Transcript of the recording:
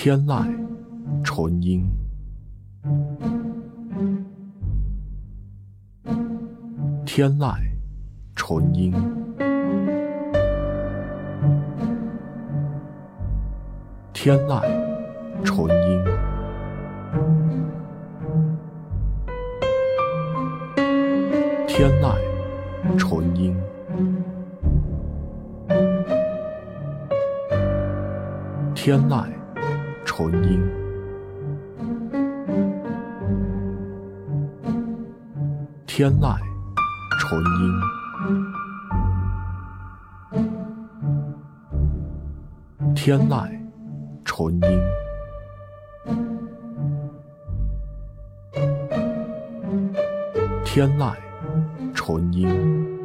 天籁纯音，天籁纯音，天籁纯音，天籁纯音，天籁纯音，天籁纯音，天籁纯音，天籁纯音。